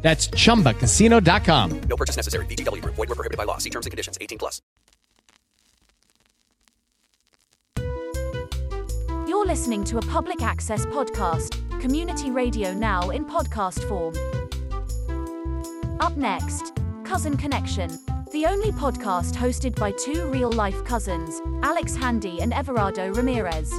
That's chumbacasino.com. No purchase necessary. VGW Group. Void were prohibited by law. See terms and conditions. 18 plus. You're listening to a public access podcast, community radio now in podcast form. Up next, Cousin Connection, the only podcast hosted by two real life cousins, Alex Handy and Everardo Ramirez.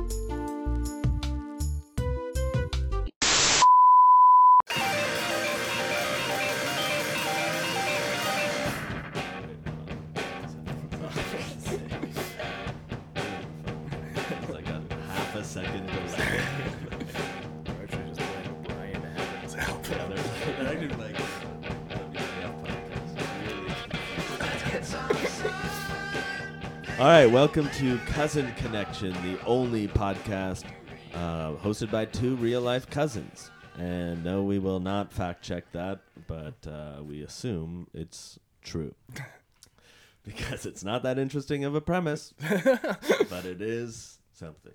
All right, welcome to Cousin Connection, the only podcast uh, hosted by two real life cousins. And no, we will not fact check that, but uh, we assume it's true. because it's not that interesting of a premise, but it is something.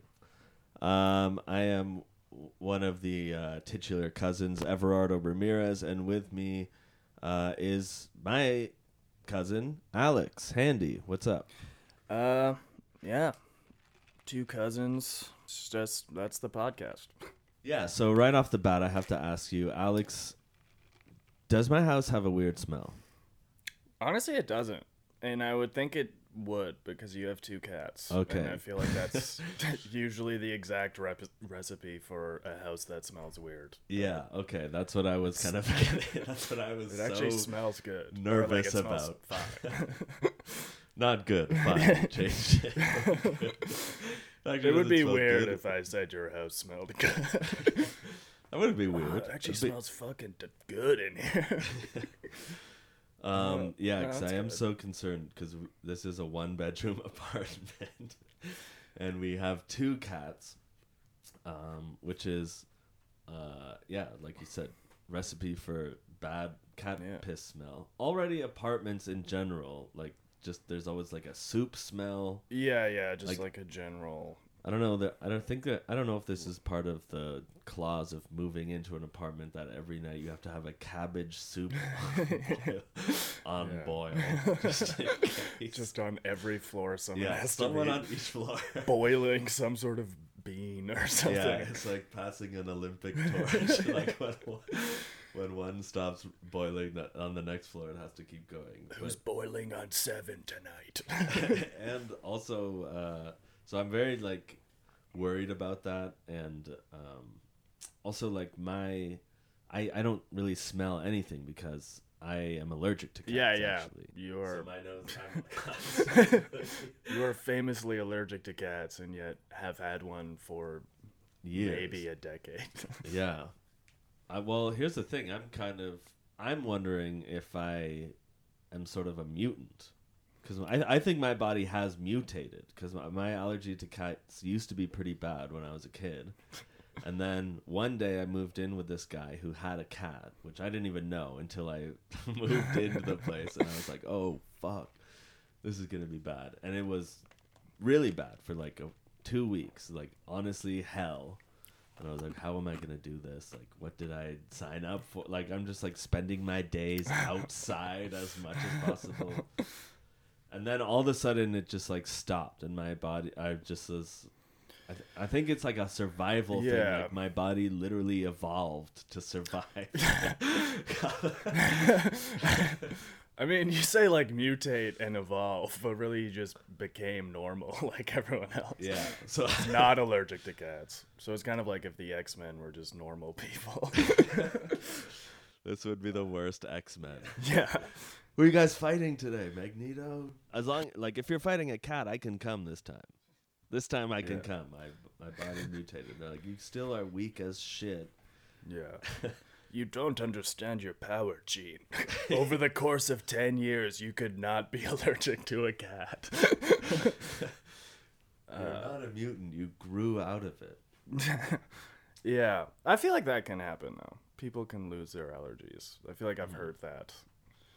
Um, I am one of the uh, titular cousins, Everardo Ramirez, and with me uh, is my cousin, Alex Handy. What's up? Uh, yeah. Two cousins. It's just that's the podcast. Yeah, so right off the bat, I have to ask you, Alex, does my house have a weird smell? Honestly, it doesn't, and I would think it would because you have two cats. Okay. And I feel like that's usually the exact rep- recipe for a house that smells weird. Yeah, okay, that's what I was kind of. That's what I was It actually smells good. Like, nervous smells about. Not good. Fine, change it. Actually, it would be weird if I said your house smelled good. That would be weird. it actually It'd be- smells fucking good in here. Um, yeah, because that's I am good. so concerned because this is a one bedroom apartment, and we have two cats, um, which is, uh, yeah, like you said, recipe for bad cat Yeah. piss smell. Already apartments in general, like just there's always like a soup smell. yeah, yeah, just Like- like a general I don't know that I don't think that I don't know if this is part of the clause of moving into an apartment that every night you have to have a cabbage soup on Yeah. boil. Just just on every floor someone yeah, has someone to on each floor. boiling some sort of bean or something. yeah, it's like passing an Olympic torch. like what, one, when one stops boiling on the next floor, it has to keep going. Who's boiling on seven tonight? And also, uh, so I'm very like worried about that, and um, also like my, I I don't really smell anything because I am allergic to cats. yeah, yeah. Actually. You're So my nose. You're famously allergic to cats, and yet have had one for Years. maybe a decade. Yeah. I, well, here's the thing. I'm kind of. I'm wondering if I am sort of a mutant. Because I, I think my body has mutated. Because my, my allergy to cats used to be pretty bad when I was a kid. And then one day I moved in with this guy who had a cat, which I didn't even know until I moved into the place. And I was like, oh, fuck. This is going to be bad. And it was really bad for like a, two weeks. Like, honestly, hell. And I was like, how am I gonna do this? Like, what did I sign up for? Like, I'm just like spending my days outside as much as possible. And then all of a sudden, it just like stopped, and my body, I just was. I, th- I think it's like a survival thing. Like my body literally evolved to survive. I mean, you say like mutate and evolve, but really you just became normal like everyone else. yeah. So Not allergic to cats. So it's kind of like if the X Men were just normal people. this would be the worst X Men. yeah. Who are you guys fighting today, Magneto? As long like if you're fighting a cat, I can come this time. This time I can Yeah. come. My my body mutated. They're like you still are weak as shit. Yeah. You don't understand your power, Gene. Over the course of 10 years, you could not be allergic to a cat. You're not a mutant. You grew out of it. yeah. I feel like that can happen, though. People can lose their allergies. I feel like I've hmm. heard that.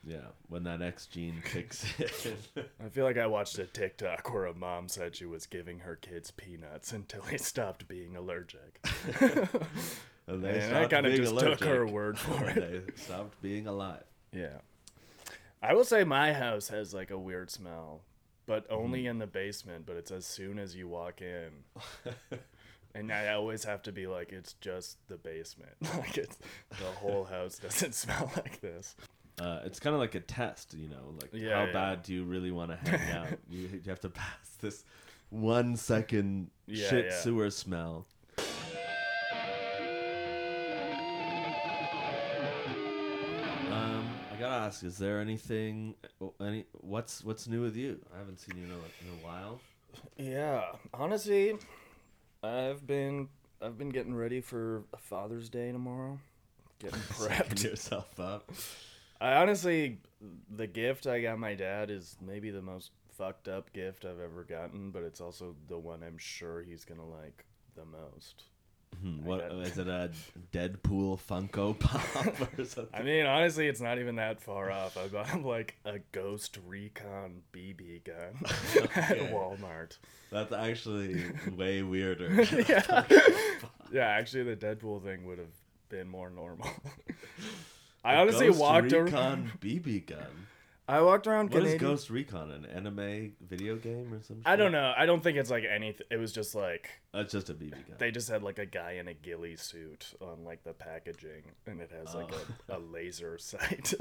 Yeah, when that X gene kicks in. I feel like I watched a TikTok where a mom said she was giving her kids peanuts until he stopped being allergic. and they And I kind of just took her word for it. they stopped being alive. Yeah. I will say my house has like a weird smell, but only mm-hmm. in the basement, but it's as soon as you walk in. and I always have to be like, it's just the basement. like it's the whole house doesn't smell like this. Uh, it's kind of like a test, you know, like Yeah, how yeah. bad do you really want to hang out? you, you have to pass this one second Yeah, shit sewer smell. Um, I gotta ask: Is there anything? Any? What's What's new with you? I haven't seen you in a, in a while. Yeah, honestly, I've been I've been getting ready for Father's Day tomorrow. Getting prepped. yourself up. I honestly, the gift I got my dad is maybe the most fucked up gift I've ever gotten, but it's also the one I'm sure he's gonna like the most. Hmm, What is it? A Deadpool Funko Pop or something? I mean, honestly, it's not even that far off. I bought him like a Ghost Recon BB gun at Walmart. That's actually way weirder. yeah. yeah, actually, the Deadpool thing would have been more normal. I honestly Ghost walked Recon around. BB gun. I walked around What is Canadian. Ghost Recon? An anime video game or something? I don't know. I don't think it's like anything. It was just like That's just a BB gun. they just had like a guy in a ghillie suit on like the packaging, and it has like a, a laser sight.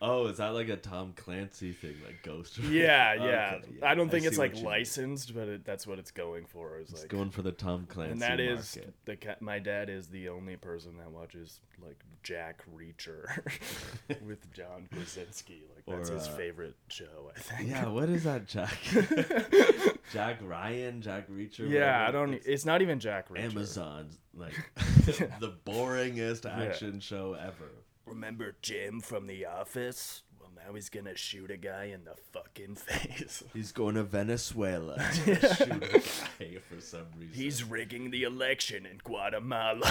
oh, is that like a Tom Clancy thing, like Ghost? Recon? yeah, Okay, yeah. I don't think see it's like you mean. licensed, but it, that's what it's going for. It's like, going for the Tom Clancy and that is market. the my dad is the only person that watches like Jack Reacher with John Krasinski. Like that's Or, his uh, favorite show. I think. Yeah, what is that, Jack? Jack Ryan, Jack Reacher. Yeah, whatever. I don't. It's It's not even Jack Reacher. Amazon's like the boringest action show ever. Remember Jim from The Office? Well, now he's gonna shoot a guy in the fucking face. He's going to Venezuela to shoot a guy for some reason. He's rigging the election in Guatemala.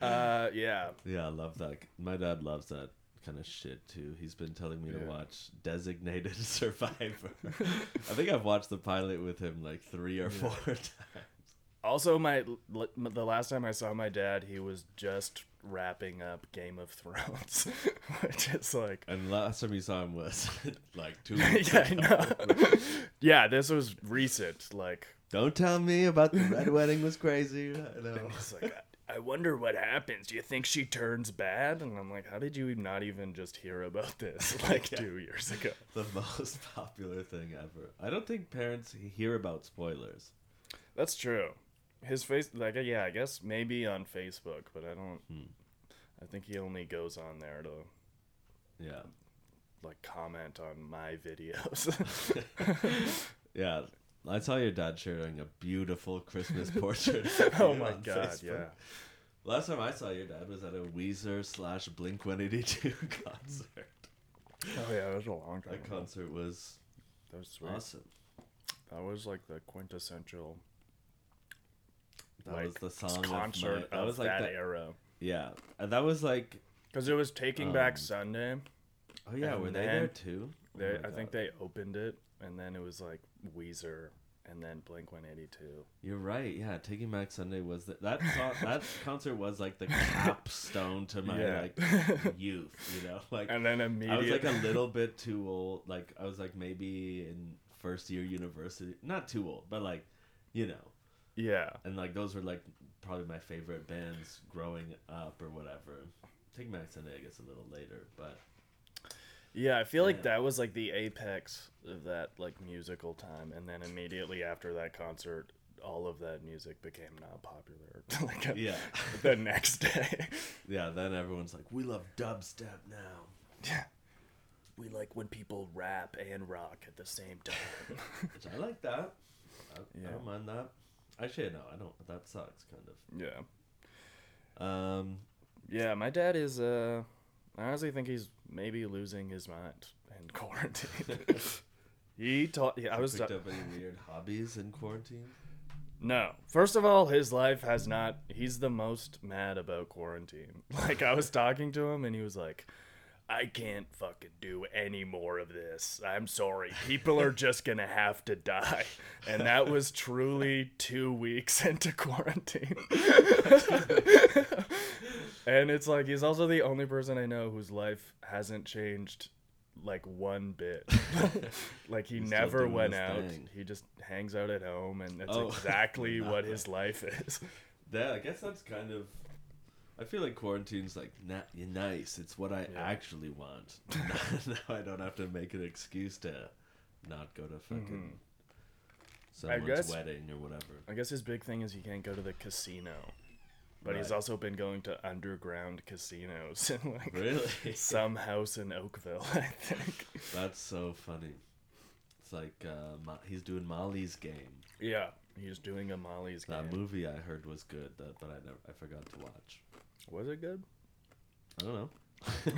uh, yeah. Yeah, I love that. My dad loves that kind of shit too. He's been telling me to watch Designated Survivor. I think I've watched the pilot with him like three or four times. Also, my the last time I saw my dad, he was just wrapping up Game of Thrones, which is like. And last time you saw him was like two weeks yeah, ago. yeah, this was recent. Like, Don't tell me about the red wedding was crazy. I know. He's like, I wonder what happens. Do you think she turns bad? And I'm like, how did you not even just hear about this like Yeah. two years ago? The most popular thing ever. I don't think parents hear about spoilers. That's true. His face, like, uh, yeah, I guess maybe on Facebook, but I don't. Hmm. I think he only goes on there to Yeah. like comment on my videos. Yeah. I saw your dad sharing a beautiful Christmas portrait. oh my god, Facebook. yeah. Last time I saw your dad was at a Weezer slash Blink 182 concert. Oh yeah, that was a long time. That ago. concert was That was sweet. awesome. That was like the quintessential That like was the song concert of, my, that of was like that the- era. Yeah, and that was like, Because it was Taking Back Um, Sunday. oh yeah, were they there too? Oh They, my I think they opened it, and then it was like Weezer, and then Blink One Eighty Two. You're right. Yeah, Taking Back Sunday was the, that song, that concert was like the capstone to my Yeah. like youth. You know, like And then immediately I was like a little bit too old. Like I was like maybe in first year university, not too old, but like, you know, yeah, and like those were like probably my favorite bands growing up or whatever. Taking Back Sunday, I guess a little later, but yeah. I feel like that was like the apex of that like musical time, and then immediately after that concert, all of that music became not popular. like uh, yeah, the next day. yeah. Then everyone's like, we love dubstep now. Yeah, we like when people rap and rock at the same time. Which I like that. I, Yeah. I don't mind that. Actually, no, I don't. That sucks, kind of. yeah. Um, Yeah, my dad is. Uh, I honestly think he's maybe losing his mind in quarantine. he taught. Yeah, I was. Picked up any weird hobbies in quarantine? No. First of all, his life has not. He's the most mad about quarantine. Like I was talking to him, and he was like, "I can't fucking do any more of this. I'm sorry. People are just gonna have to die." And that was truly two weeks into quarantine. and it's like he's also the only person I know whose life hasn't changed like one bit. like he He's never went out. thing. He just hangs out at home and that's Oh. exactly what his life is. Yeah, I guess that's kind of. I feel like quarantine's like na- nice. It's what I Yeah. actually want. now I don't have to make an excuse to not go to fucking someone's guess- wedding or whatever. I guess his big thing is he can't go to the casino. But he's also been going to underground casinos in like Really? some house in Oakville, I think. That's so funny. It's like uh, Mo- he's doing Molly's game. Yeah, he's doing a Molly's game. That movie I heard was good, that, but I never I forgot to watch. Was it good? I don't know. I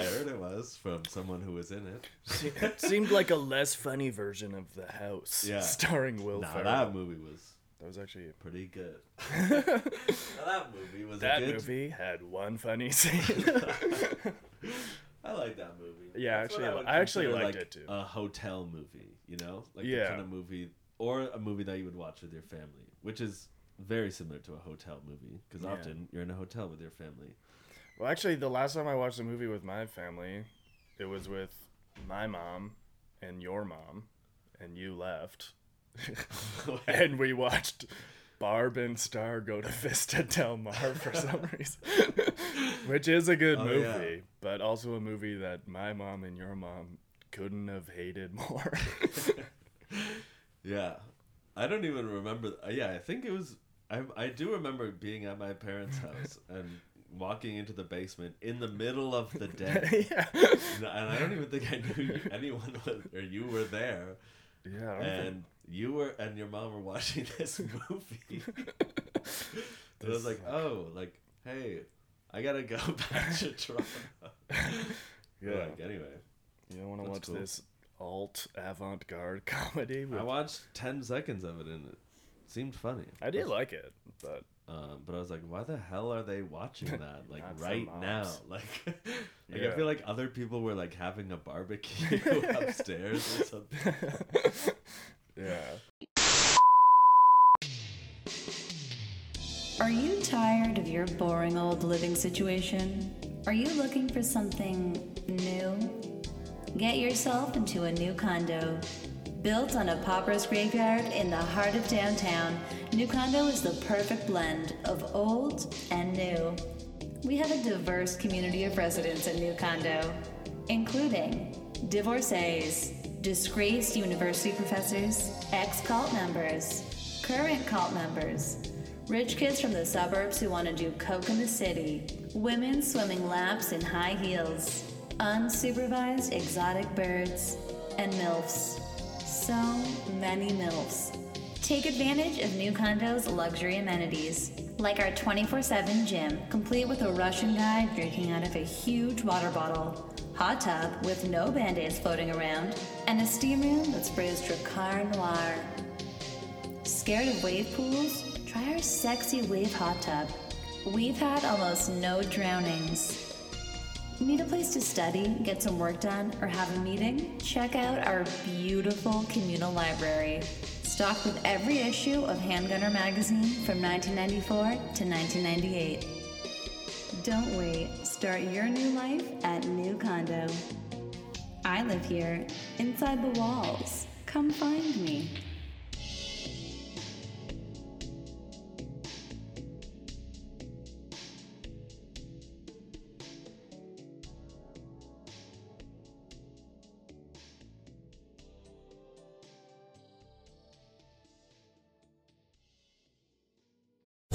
heard it was from someone who was in it. it seemed like a less funny version of The House, Yeah. starring Will Nah, Ferrell. that movie was That was actually pretty good. Now, that movie was that a good. movie had one funny scene. I like that movie. Yeah, That's what actually, would I actually consider, liked like, it too. A hotel movie, you know, like the Yeah. kind of movie, or a movie that you would watch with your family, which is very similar to a hotel movie because Yeah. often you're in a hotel with your family. well, actually, the last time I watched a movie with my family, it was with my mom and your mom, and you left, and we watched Barb and Star go to Vista Del Mar for some reason, which is a good Oh, movie, yeah. but also a movie that my mom and your mom couldn't have hated more. Yeah, I don't even remember. Yeah, I think it was. I I do remember being at my parents' house and walking into the basement in the middle of the day. yeah, and I don't even think I knew anyone was or you were there. yeah. Don't think- and you were and your mom were watching this movie. and I was like, oh, like, hey, I gotta go back to Toronto. Yeah. Like, anyway, You don't want to watch cool. this alt avant-garde comedy? With... I watched ten seconds of it and it seemed funny. I did like it, but Um, but I was like, why the hell are they watching that? Like Not for right now? moms. Like, like Yeah. I feel like other people were like having a barbecue upstairs or something. yeah. Are you tired of your boring old living situation? Are you looking for something new? Get yourself into a new condo. Built on a pauper's graveyard in the heart of downtown, New Condo is the perfect blend of old and new. We have a diverse community of residents at New Condo, including divorcees, disgraced university professors, ex cult members, current cult members, rich kids from the suburbs who want to do coke in the city, women swimming laps in high heels, unsupervised exotic birds, and MILFs. So many MILFs. Take advantage of New Condo's luxury amenities, like our 24 7 gym, complete with a Russian guy drinking out of a huge water bottle, hot tub with no band aids floating around, and a steam room that sprays Drakkar Noir. Scared of wave pools? Try our sexy wave hot tub. We've had almost no drownings. Need a place to study, get some work done, or have a meeting? Check out our beautiful communal library. Stocked with every issue of Handgunner magazine from 1994 to 1998. Don't wait. Start your new life at New Condo. I live here, inside the walls. Come find me.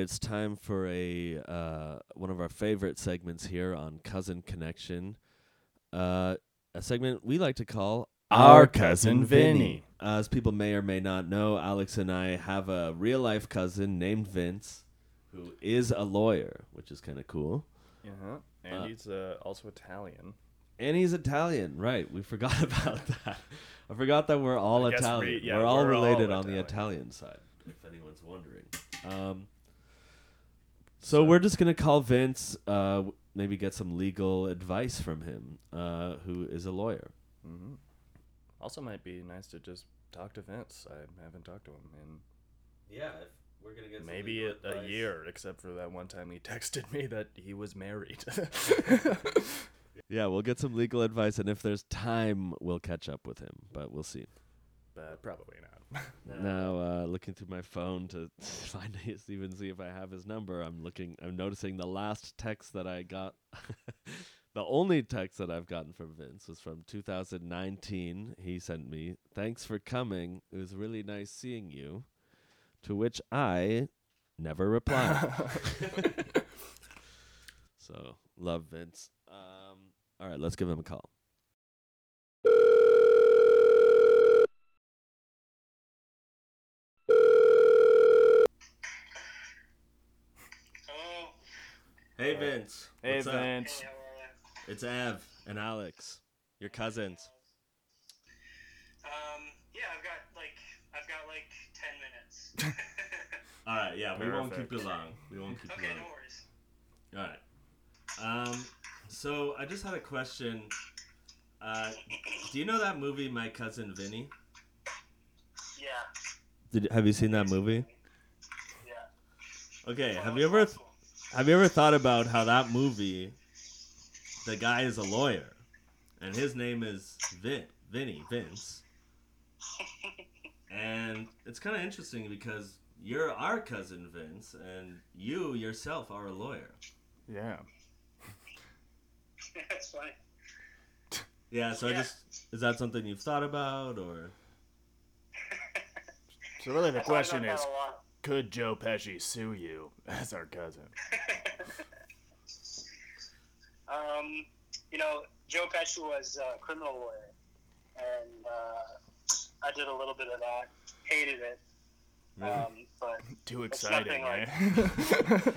It's time for a uh, one of our favorite segments here on Cousin Connection. Uh, a segment we like to call Our Cousin Vinny. As people may or may not know, Alex and I have a real life cousin named Vince, who is a lawyer, which is kind of cool. Uh-huh. And he's uh, also Italian. And he's Italian, right? We forgot about that. I forgot that we're all I guess we- Italian. yeah, we're all we're all related on the Italian. Italian side, if anyone's wondering. Um, so we're just gonna call Vince, uh, maybe get some legal advice from him, uh, who is a lawyer. hmm Also, might be nice to just talk to Vince. I haven't talked to him in Yeah, we're gonna get maybe a, a year, except for that one time he texted me that he was married. Yeah, we'll get some legal advice, and if there's time, we'll catch up with him. But we'll see. But probably not. Now, uh, looking through my phone to find his, even see if I have his number, I'm looking. I'm noticing the last text that I got. the only text that I've gotten from Vince was from 2019. He sent me, "Thanks for coming. It was really nice seeing you." To which I never replied. so love Vince. Um, all right, let's give him a call. Hey Vince. hey, What's up? Vince. It's Ev and Alex, your cousins. Um, yeah, I've got like I've got like ten minutes. All right, yeah, we won't keep you long. We won't keep okay, you no long. worries. All right. Um, so I just had a question. Uh, do you know that movie, My Cousin Vinny? Yeah, Did have you seen that movie? yeah. Okay, Well, have you ever awesome. Have you ever thought about how that movie, the guy is a lawyer, and his name is Vin Vinny Vince, and it's kind of interesting because you're our cousin Vince, and you yourself are a lawyer. Yeah. That's funny. Yeah, so I just is that something you've thought about or So really, the I question is, a lot. Could Joe Pesci sue you as our cousin? Um, you know, Joe Pesci was a criminal lawyer, and uh, I did a little bit of that. Hated it, um, but Too exciting, nothing eh?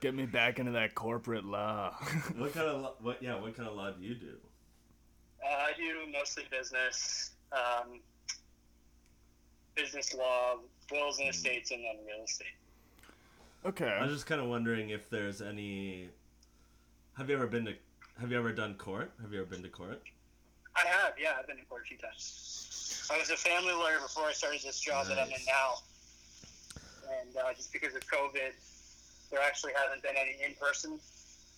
Get me back into that corporate law. what kind of lo- what yeah what kind of law do you do? uh, I do mostly business, um, business law, wills and estates, and then real estate. Okay. I okay. was just kind of wondering if there's any. Have you ever been to? Have you ever done court? Have you ever been to court? I have, yeah, I've been to court a few times. I was a family lawyer before I started this job that I'm in now, and uh, just because of COVID, there actually hasn't been any in person.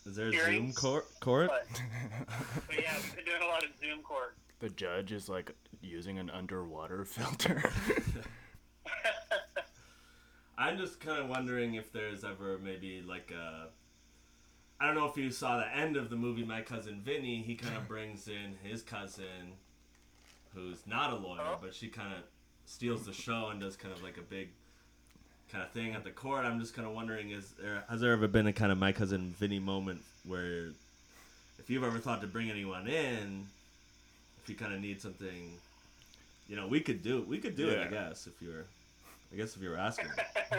Is there a Zoom Hearings? court? Court? But, but yeah, we've been doing a lot of Zoom court. The judge is like using an underwater filter. I'm just kind of wondering if there's ever maybe like a. I don't know if you saw the end of the movie My Cousin Vinny. He kind of brings in his cousin, who's not a lawyer, Oh. but she kind of steals the show and does kind of like a big kind of thing at the court. I'm just kind of wondering: is there has there ever been a kind of My Cousin Vinny moment where, if you've ever thought to bring anyone in, if you kind of need something, you know, we could do we could do it. I guess if you're, I guess if you're asking.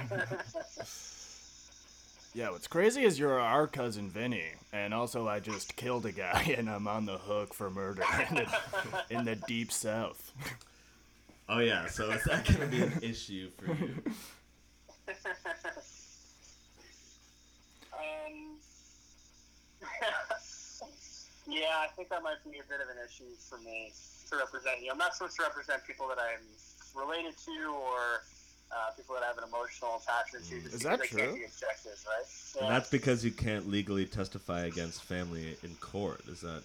yeah, what's crazy is you're our cousin Vinny, and also I just killed a guy and I'm on the hook for murder in the, in the deep south. Oh yeah, so is that gonna be an issue for you? Um, yeah, I think that might be a bit of an issue for me to represent you. I'm not supposed to represent people that I'm related to or uh, people that have an emotional attachment to. Just Is because that I can't true? be objective, right? And that's because you can't legally testify against family in court. Is that?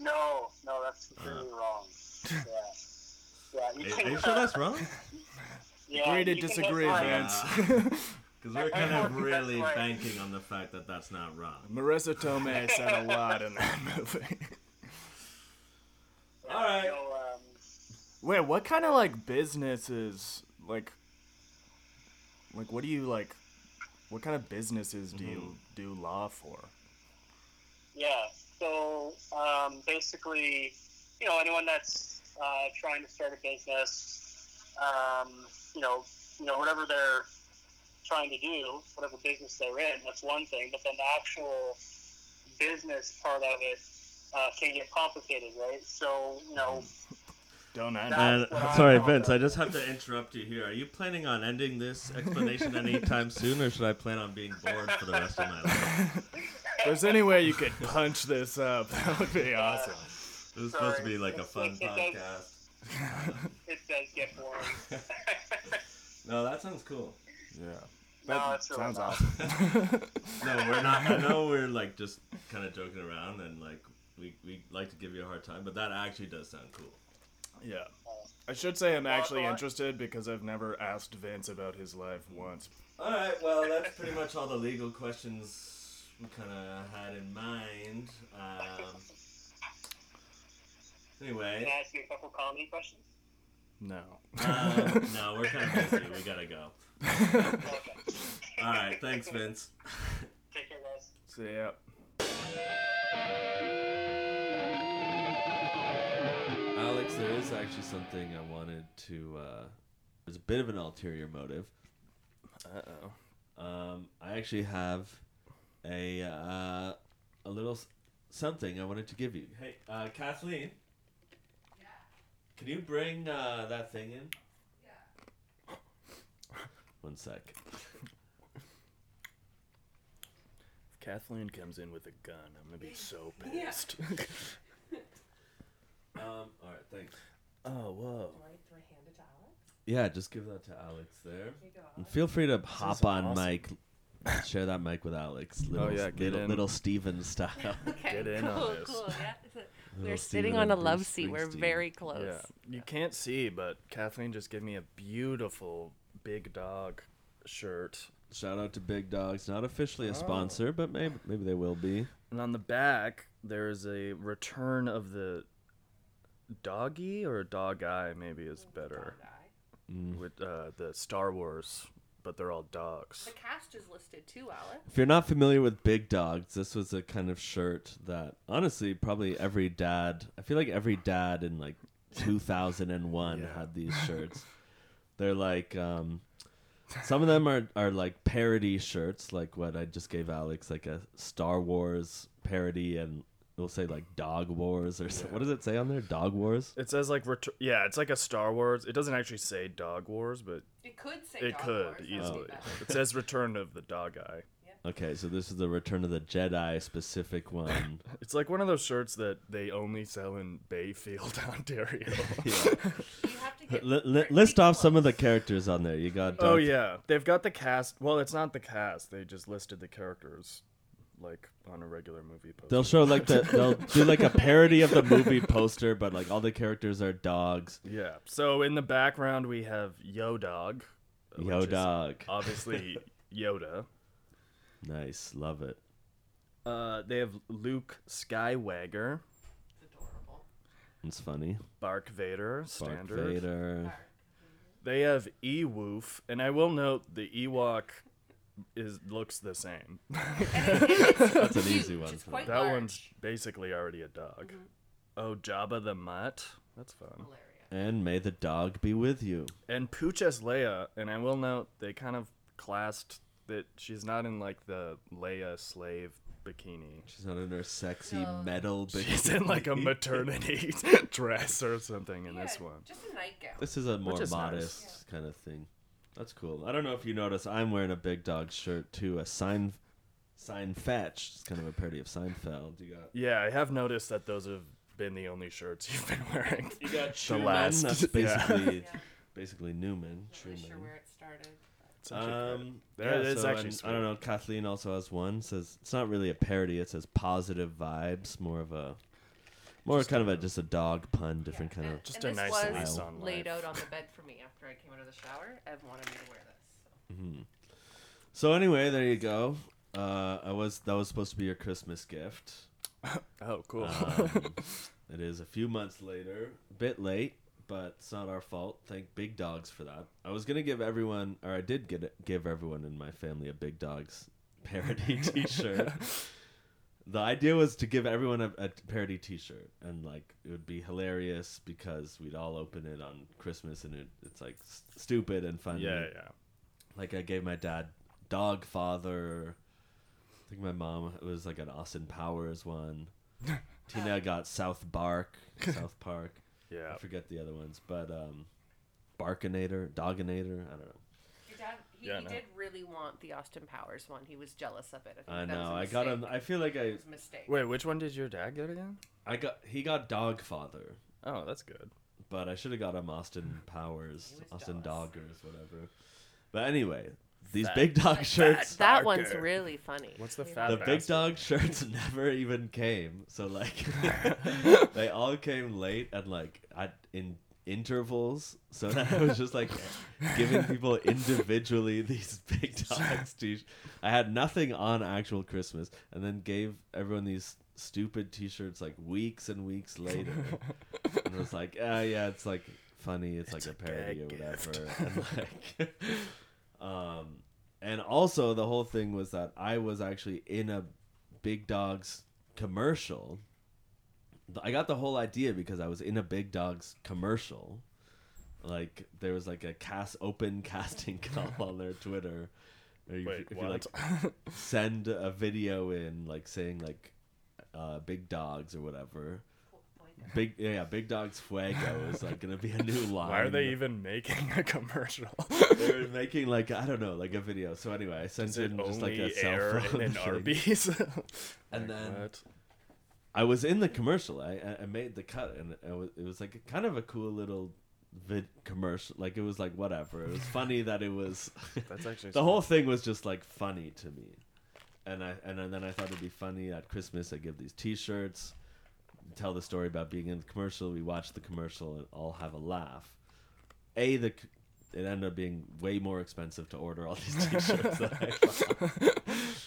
No, no, that's completely wrong. Yeah. Yeah, you Are, can, are you sure that's wrong? yeah, Agree to disagree, testify- Vince. Because we're kind of really banking on the fact that that's not wrong. Marisa Tomei said a lot in that movie. All right. Wait, what kind of like businesses like like what do you like what kind of businesses do you do law for? Yeah. So um, basically, you know, anyone that's uh, trying to start a business, um, you know, you know, whatever they're trying to do, whatever business they're in, that's one thing. But then the actual business part of it uh, can get complicated, right? So, you know, Don't I? That's And sorry, Vince. I just have to interrupt you here. Are you planning on ending this explanation anytime soon, or should I plan on being bored for the rest of my life? If there's any way you could punch this up, that would be uh, awesome. This is supposed to be like a fun It- it does- podcast. it does get boring. No, that sounds cool. Yeah. no, That it's sounds not. awesome. No, we're not. I know we're like just kind of joking around and like we, we like to give you a hard time, but that actually does sound cool. Yeah. I should say I'm actually interested because I've never asked Vince about his life once. All right, well, that's pretty much all the legal questions we kind of had in mind. Um, anyway. Can anyway, I ask you a couple comedy questions? No. um, no, we're kind of busy. We gotta go. Okay. All right, thanks, Vince. Take care, guys. See ya. Alex, there is actually something I wanted to. Uh, there's a bit of an ulterior motive. Uh oh. Um, I actually have a uh, a little s- something I wanted to give you. Hey, uh, Kathleen. Yeah. Can you bring uh, that thing in? Yeah. One sec. If Kathleen comes in with a gun, I'm gonna be so pissed. Um. All right. Thanks. oh whoa. Yeah, just give that to Alex there. And feel free to hop is on awesome. mic. Share that mic with Alex. Little, yeah, get little, in. little Steven style. Okay, Get in cool, on this. cool. Yeah. Little We're Steven sitting on and a love Bruce seat. We're Springsteen. very close. Yeah. You can't see, but Kathleen just gave me a beautiful big dog shirt. Shout out to Big Dogs. Not officially a sponsor, but maybe maybe they will be. And on the back, there's a return of the doggy or dog eye, maybe is better. With uh, the Star Wars, but they're all dogs. The cast is listed too, Alex. If you're not familiar with Big Dogs, this was a kind of shirt that honestly probably every dad, I feel like every dad in like 2001 Yeah. had these shirts. They're like um some of them are are like parody shirts like what I just gave Alex like a Star Wars parody and it'll say like Dog Wars or so, what does it say on there? Dog Wars? It says like ret- yeah, it's like a Star Wars. It doesn't actually say Dog Wars, but It could say it Dog could Wars, that would be easily. better. It says Return of the Dog Eye. Okay, so this is the Return of the Jedi specific one. It's like one of those shirts that they only sell in Bayfield, Ontario. You have to get Li- li- list off some of the characters on there. You got Oh yeah, they've got the cast. Well, it's not the cast. They just listed the characters, like on a regular movie poster. They'll show like the they'll do like a parody of the movie poster, but like all the characters are dogs. Yeah. So in the background we have Yo Dog. Yo dog, Obviously Yoda. nice, love it. Uh, they have Luke Skywagger, It's Adorable. It's funny. Bark Vader, Darth standard. Vader. They have Ewoof, and I will note the Ewok is looks the same. That's an easy one. It's for quite me. that large. one's basically already a dog. Mm-hmm. Oh, Jabba the Mutt. That's fun. Hilarious. And may the dog be with you. And Pooch as Leia, and I will note they kind of classed that she's not in like the Leia slave bikini. She's not in her sexy No. metal. She's in like a maternity dress or something in this one. Just a nightgown. This is a more is nice. modest kind of thing. That's cool. I don't know if you notice, I'm wearing a big dog shirt too. A sign, Sign Fetch. It's kind of a parody of Seinfeld. You got Yeah, I have noticed that those have been the only shirts you've been wearing. you got the Truman. last. That's basically Yeah. basically Newman. Not really sure where it started. Such a good- Um, There yeah, it is so, actually and I don't know. Kathleen also has one. Says it's not really a parody. It says positive vibes. More of a, more kind of a just a dog pun. Different kind of. Just and a this nice was lease on laid life. out on the bed for me after I came out of the shower. Ev wanted me to wear this. So. So anyway, there you go. Uh, I was that was supposed to be your Christmas gift. Oh, cool. Um, it is a few months later, a bit late, but it's not our fault. Thank Big Dogs for that. I was gonna give everyone, or I did get give everyone in my family a Big Dogs parody T-shirt. The idea was to give everyone a, a parody T-shirt, and like it would be hilarious because we'd all open it on Christmas, and it, it's like s- stupid and funny. yeah, yeah. Like I gave my dad Dog Father. I think my mom it was like an Austin Powers one. Tina got South Bark, South Park. Yeah. I forget the other ones, but um, Barkinator, Doginator. I don't know. Your he, Yeah, he no. did really want the Austin Powers one. He was jealous of it. I, think I that was know. a I got him. I feel like I, was a mistake. Wait, which one did your dad get again? I got. He got Dog Father, Oh, that's good. but I should have got him Austin Powers, Austin jealous. Doggers, whatever. But anyway, these Fat- big dog shirts. that one's really funny. What's the We fat the big bastard. dog shirts never even came so like they all came late and like at in intervals. So that i was just like giving people individually these big dogs t i had nothing on actual christmas and then gave everyone these stupid t-shirts like weeks and weeks later. And was like ah yeah it's like funny. It's, like a parody or whatever. And like um and also the whole thing was that I was actually in a Big Dogs commercial. I got the whole idea because I was in a Big Dogs commercial. Like there was like a cast open casting call on their Twitter. Or Wait, if what? you like send a video in like saying like uh, Big Dogs or whatever. Big yeah, Big Dogs Fuego is like gonna be a new line. Why are they even making a commercial? They're making like I don't know, like a video. So anyway, I sent in just like a cell phone in. Arby's? And Like, then what? I was in the commercial. I I- made the cut, and it was, it was like a, kind of a cool little vid commercial. Like it was like whatever. It was funny that it was. That's actually the whole thing was just like funny to me, and I and then I thought it'd be funny at Christmas. I give these T-shirts, tell the story about being in the commercial. We watch the commercial and all have a laugh. A the it ended up being way more expensive to order all these T-shirts than I thought,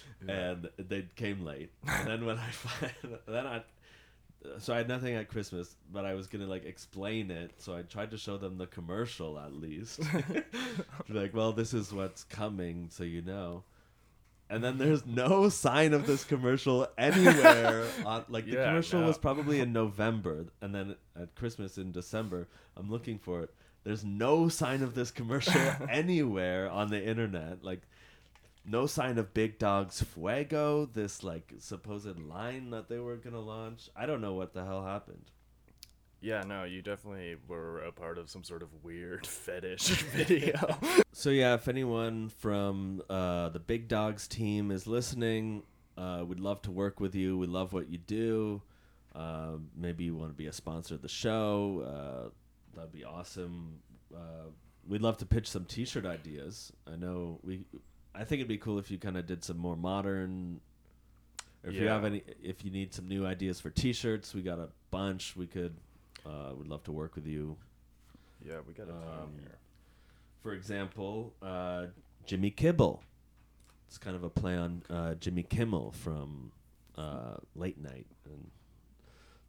and they came late. And then when I find, then I. So I had nothing at Christmas, but I was gonna like explain it. So I tried to show them the commercial at least. Like, well, this is what's coming, so you know. And then there's no sign of this commercial anywhere. On, like the Yeah, commercial no. was probably in November, and then at Christmas in December, I'm looking for it. There's no sign of this commercial anywhere on the internet. Like, no sign of Big Dog's Fuego, this like supposed line that they were gonna launch. I don't know what the hell happened. Yeah, no, you definitely were a part of some sort of weird fetish video. So yeah, if anyone from uh, the Big Dogs team is listening, uh, we'd love to work with you. We love what you do. Uh, maybe you want to be a sponsor of the show. That'd be awesome. Uh, we'd love to pitch some T-shirt ideas. I know we. I think it'd be cool if you kind of did some more modern. If you have any, if you need some new ideas for T-shirts, we got a bunch. We could. Uh, we'd love to work with you. yeah, we got a Um, team here. For example, uh, Jimmy Kibble. It's kind of a play on uh, Jimmy Kimmel from uh, Late Night, and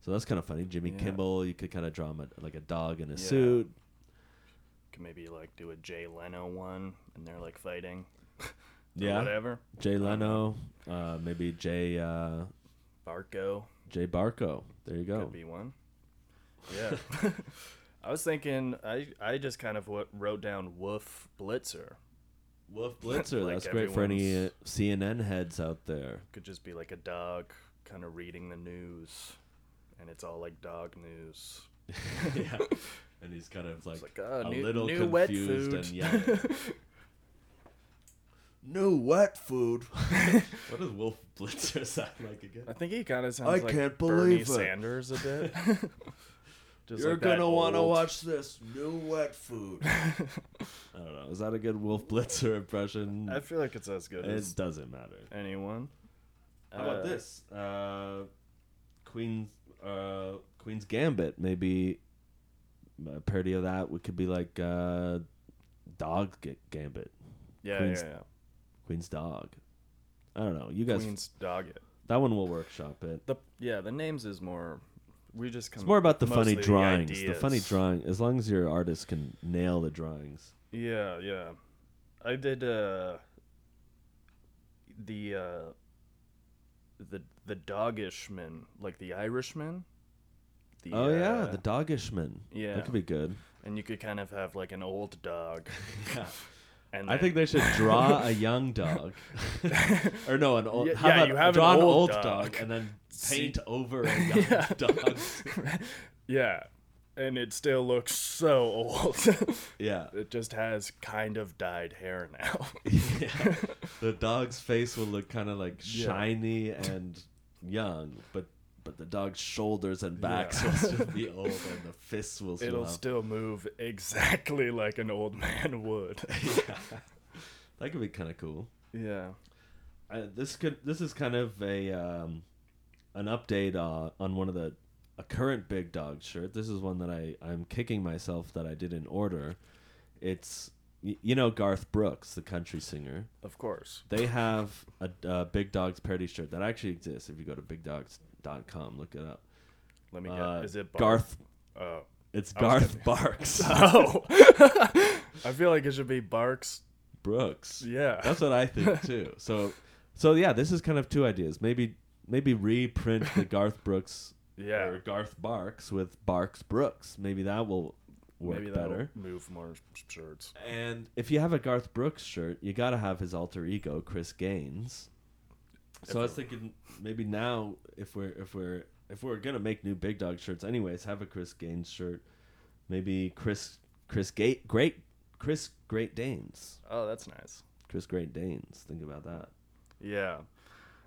so that's kind of funny. Jimmy Yeah. Kimmel, you could kind of draw him a, like a dog in a Yeah. suit. Could maybe like do a Jay Leno one, and they're like fighting. Yeah. whatever. Jay Leno, uh, maybe Jay uh, Barco Jay Barco. There you go. could be one. Yeah. I was thinking. I I just kind of wrote down Woof Blitzer. Wolf Blitzer. Like that's great for any uh, CNN heads out there. Could just be like a dog kind of reading the news, and it's all like dog news. yeah. And he's kind of like, like, "Ah, a new- little new wet confused food." and yelling. new wet food. what does Wolf Blitzer sound like again? I think he kind of sounds I like can't Bernie believe it. Sanders a bit. Just You're like gonna want to watch this new wet food. I don't know. Is that a good Wolf Blitzer impression? I feel like it's as good it as doesn't matter. anyone. How about Uh, this? Uh, Queen's uh, Queen's Gambit. Maybe a parody of that. We could be like uh, Dog Ga- Gambit. Yeah, Queen's, yeah, yeah. Queen's Dog. I don't know. You guys. Queen's dog it. That one will workshop it. The yeah, the names is more. We just come. It's more about the funny drawings. The ideas. funny drawing. As long as your artist can nail the drawings. Yeah, yeah. I did uh the uh the the Dogishman, like the Irishman. The, oh yeah, uh, the Dogishman. yeah. that could be good. and you could kind of have like an old dog. Yeah. And I then- think they should draw a young dog, or no, an old. Yeah, how yeah, about you have an draw an old old dog. dog. and then See- paint over a young dog. Yeah. And it still looks so old. Yeah. It just has kind of dyed hair now. yeah. The dog's face will look kind of like Yeah. shiny and young, but but the dog's shoulders and back Yeah. will still be old, and the fists will still It'll have- still move exactly like an old man would. yeah. That could be kind of cool. yeah. I, this could this is kind of a um, an update uh, on one of the a current big dog shirt. This is one that I I'm kicking myself that I didn't order. It's y- you know Garth Brooks, the country singer. Of course. They have a, a Big Dogs parody shirt that actually exists. If you go to bigdogs.com, look it up. Let me get. Uh, is it Bark? Garth? Oh. It's I was Garth Barks Oh. I feel like it should be Barks. Brooks. Yeah. That's what I think too. So, so yeah, this is kind of two ideas. Maybe maybe reprint the Garth Brooks Yeah. or Garth Barks with Barks Brooks. Maybe that will work Maybe that'll better. move more shirts. And if you have a Garth Brooks shirt, you got to have his alter ego, Chris Gaines. So I was thinking maybe now if we're if we're if we're gonna make new Big Dog shirts, anyways, have a Chris Gaines shirt. Maybe Chris Chris Gate Great Chris Great Danes. Oh, that's nice. Chris Great Danes. Think about that. Yeah.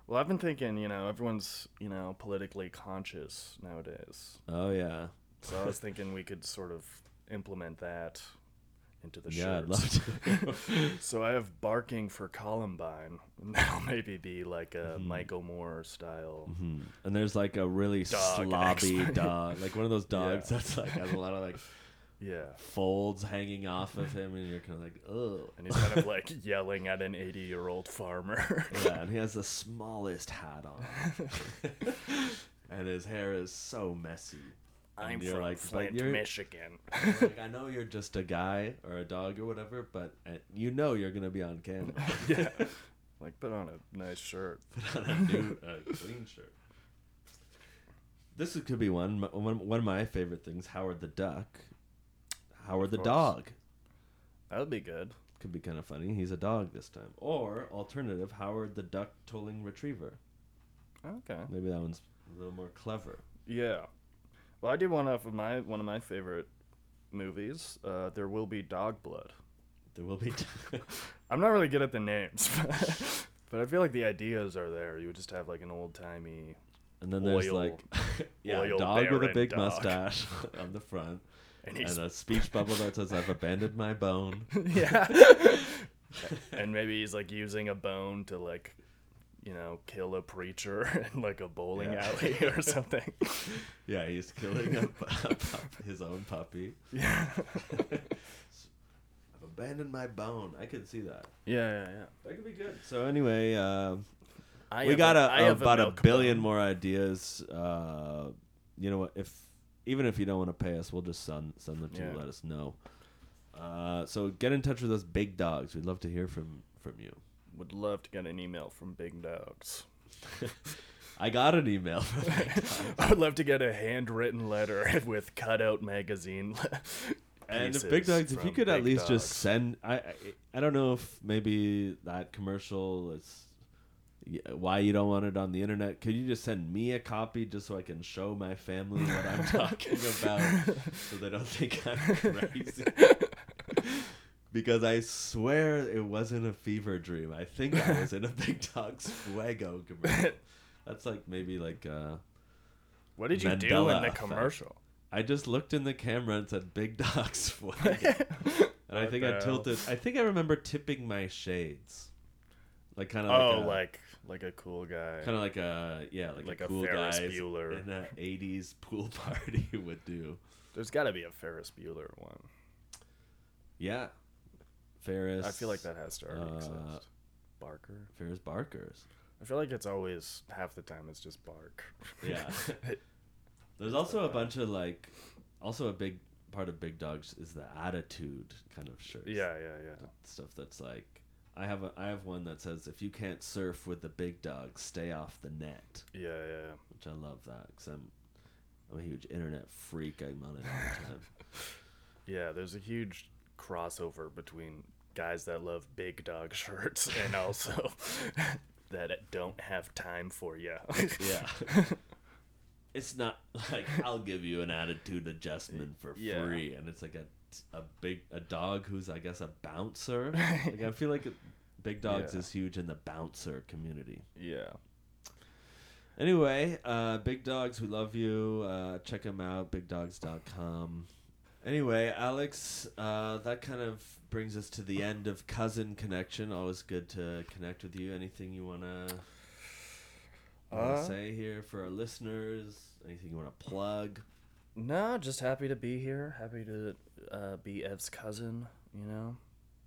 Well, I've been thinking, you know, everyone's, you know, politically conscious nowadays. Oh yeah. So I was thinking we could sort of implement that into the Yeah, I'd love to. so I have barking for Columbine. And that'll maybe be like a Mm-hmm. Michael Moore style. Hmm. And there's like a really Dog slobby dog, like one of those dogs Yeah. that's like has a lot of like Yeah. folds hanging off of him, and you're kind of like, oh. And he's kind of like yelling at an 80 year old farmer. Yeah, and he has the smallest hat on, and his hair is so messy. I'm And you're from like, Flint, you're- Michigan. like, I know you're just a guy or a dog or whatever, but uh, you know you're gonna be on camera. yeah. Like, put on a nice shirt. Put on a new uh, clean shirt. This could be one. One one of my favorite things. Howard the Duck. Howard the course. dog. That would be good. Could be kind of funny. He's a dog this time. Or alternative, Howard the Duck tolling retriever. Okay. Maybe that one's a little more clever. Yeah. Well, I did one off of my one of my favorite movies. Uh, there will be dog blood. There will be. I'm not really good at the names, but I feel like the ideas are there. You would just have like an old timey. And then there's Oil- like, yeah, dog with a big dog. mustache on the front, And and, a speech bubble that says "I've abandoned my bone." yeah. and maybe he's like using a bone to like, you know, kill a preacher in like a bowling Yeah. alley or something. Yeah, he's killing a, a pup, his own puppy. Yeah. I've abandoned my bone. I could see that. Yeah, yeah, yeah. That could be good. So anyway, uh, I we got a- a, I have a about a, billion bone. more ideas. Uh, you know what? If even if you don't want to pay us, we'll just send send them to you. Yeah. Let us know. Uh, so get in touch with us, big dogs. We'd love to hear from from you. Would love to get an email from Big Dogs. I got an email from Big Dogs. I would love to get a handwritten letter with cutout magazine. And if Big Dogs, if you could at least just send, I, I, I don't know if maybe that commercial is why you don't want it on the internet. Could you just send me a copy just so I can show my family what I'm talking about, so they don't think I'm crazy? because I swear it wasn't a fever dream. I think I was in a Big Dog's Fuego commercial. That's like maybe like uh What did you do in the effect. commercial? I just looked in the camera and said Big Dog's Fuego. and I think I tilted I think I remember tipping my shades. Like kind of Oh, like a, like like a cool guy. kind of like a yeah, like, Like a a cool Ferris guys Bueller. in a 80s pool party would do. There's got to be a Ferris Bueller one. Yeah. Ferris. I feel like that has to already uh, exist. Barker. Ferris Barkers. I feel like it's always half the time it's just Bark. Yeah. There's also a bunch of like, also a big part of Big Dogs is the attitude kind of shirts. Yeah, yeah, yeah. Stuff that's like, I have a I have one that says if you can't surf with the big dogs, stay off the net. Yeah, yeah. Which I love that because I'm I'm a huge internet freak. I'm on it all the time. Yeah, there's a huge crossover between guys that love big dog shirts and also that don't have time for you. yeah. It's not like I'll give you an attitude adjustment for Yeah. free, and it's like a a big a dog who's I guess a bouncer. like I feel like Big Dogs Yeah. is huge in the bouncer community. Yeah. Anyway, uh, Big Dogs, we love you. Uh, check them out, bigdogs.com. Anyway, Alex, uh, that kind of brings us to the end of Cousin Connection. Always good to connect with you. Anything you want to Uh, say here for our listeners? Anything you want to plug? No, just happy to be here. Happy to uh, be Ev's cousin, you know?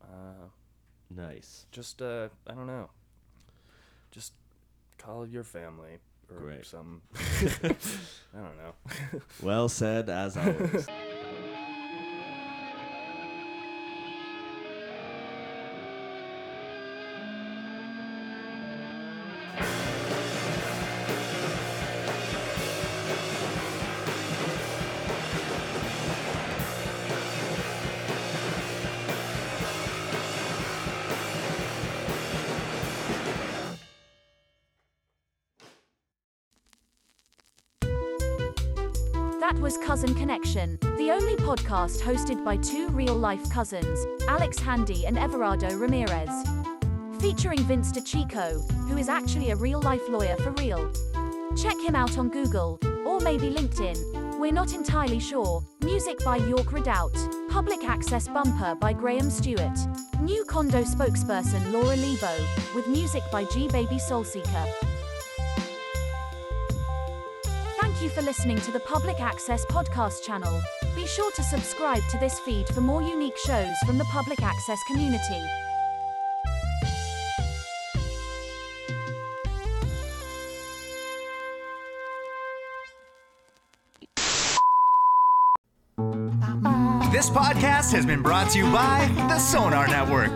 Uh, Nice. just, uh, I don't know. Just call your family or Great. some. I don't know. Well said, as always. Connection, the only podcast hosted by two real life cousins, Alex Handy and Everardo Ramirez. Featuring Vince DeChico, who is actually a real life lawyer for real. Check him out on Google, or maybe LinkedIn. We're not entirely sure. Music by York Redoubt. Public Access Bumper by Graham Stewart. New Condo spokesperson Laura Lebo, with music by G Baby Soulseeker. You for listening to the Public Access Podcast channel. Be sure to subscribe to this feed for more unique shows from the Public Access community. This podcast has been brought to you by the Sonar Network.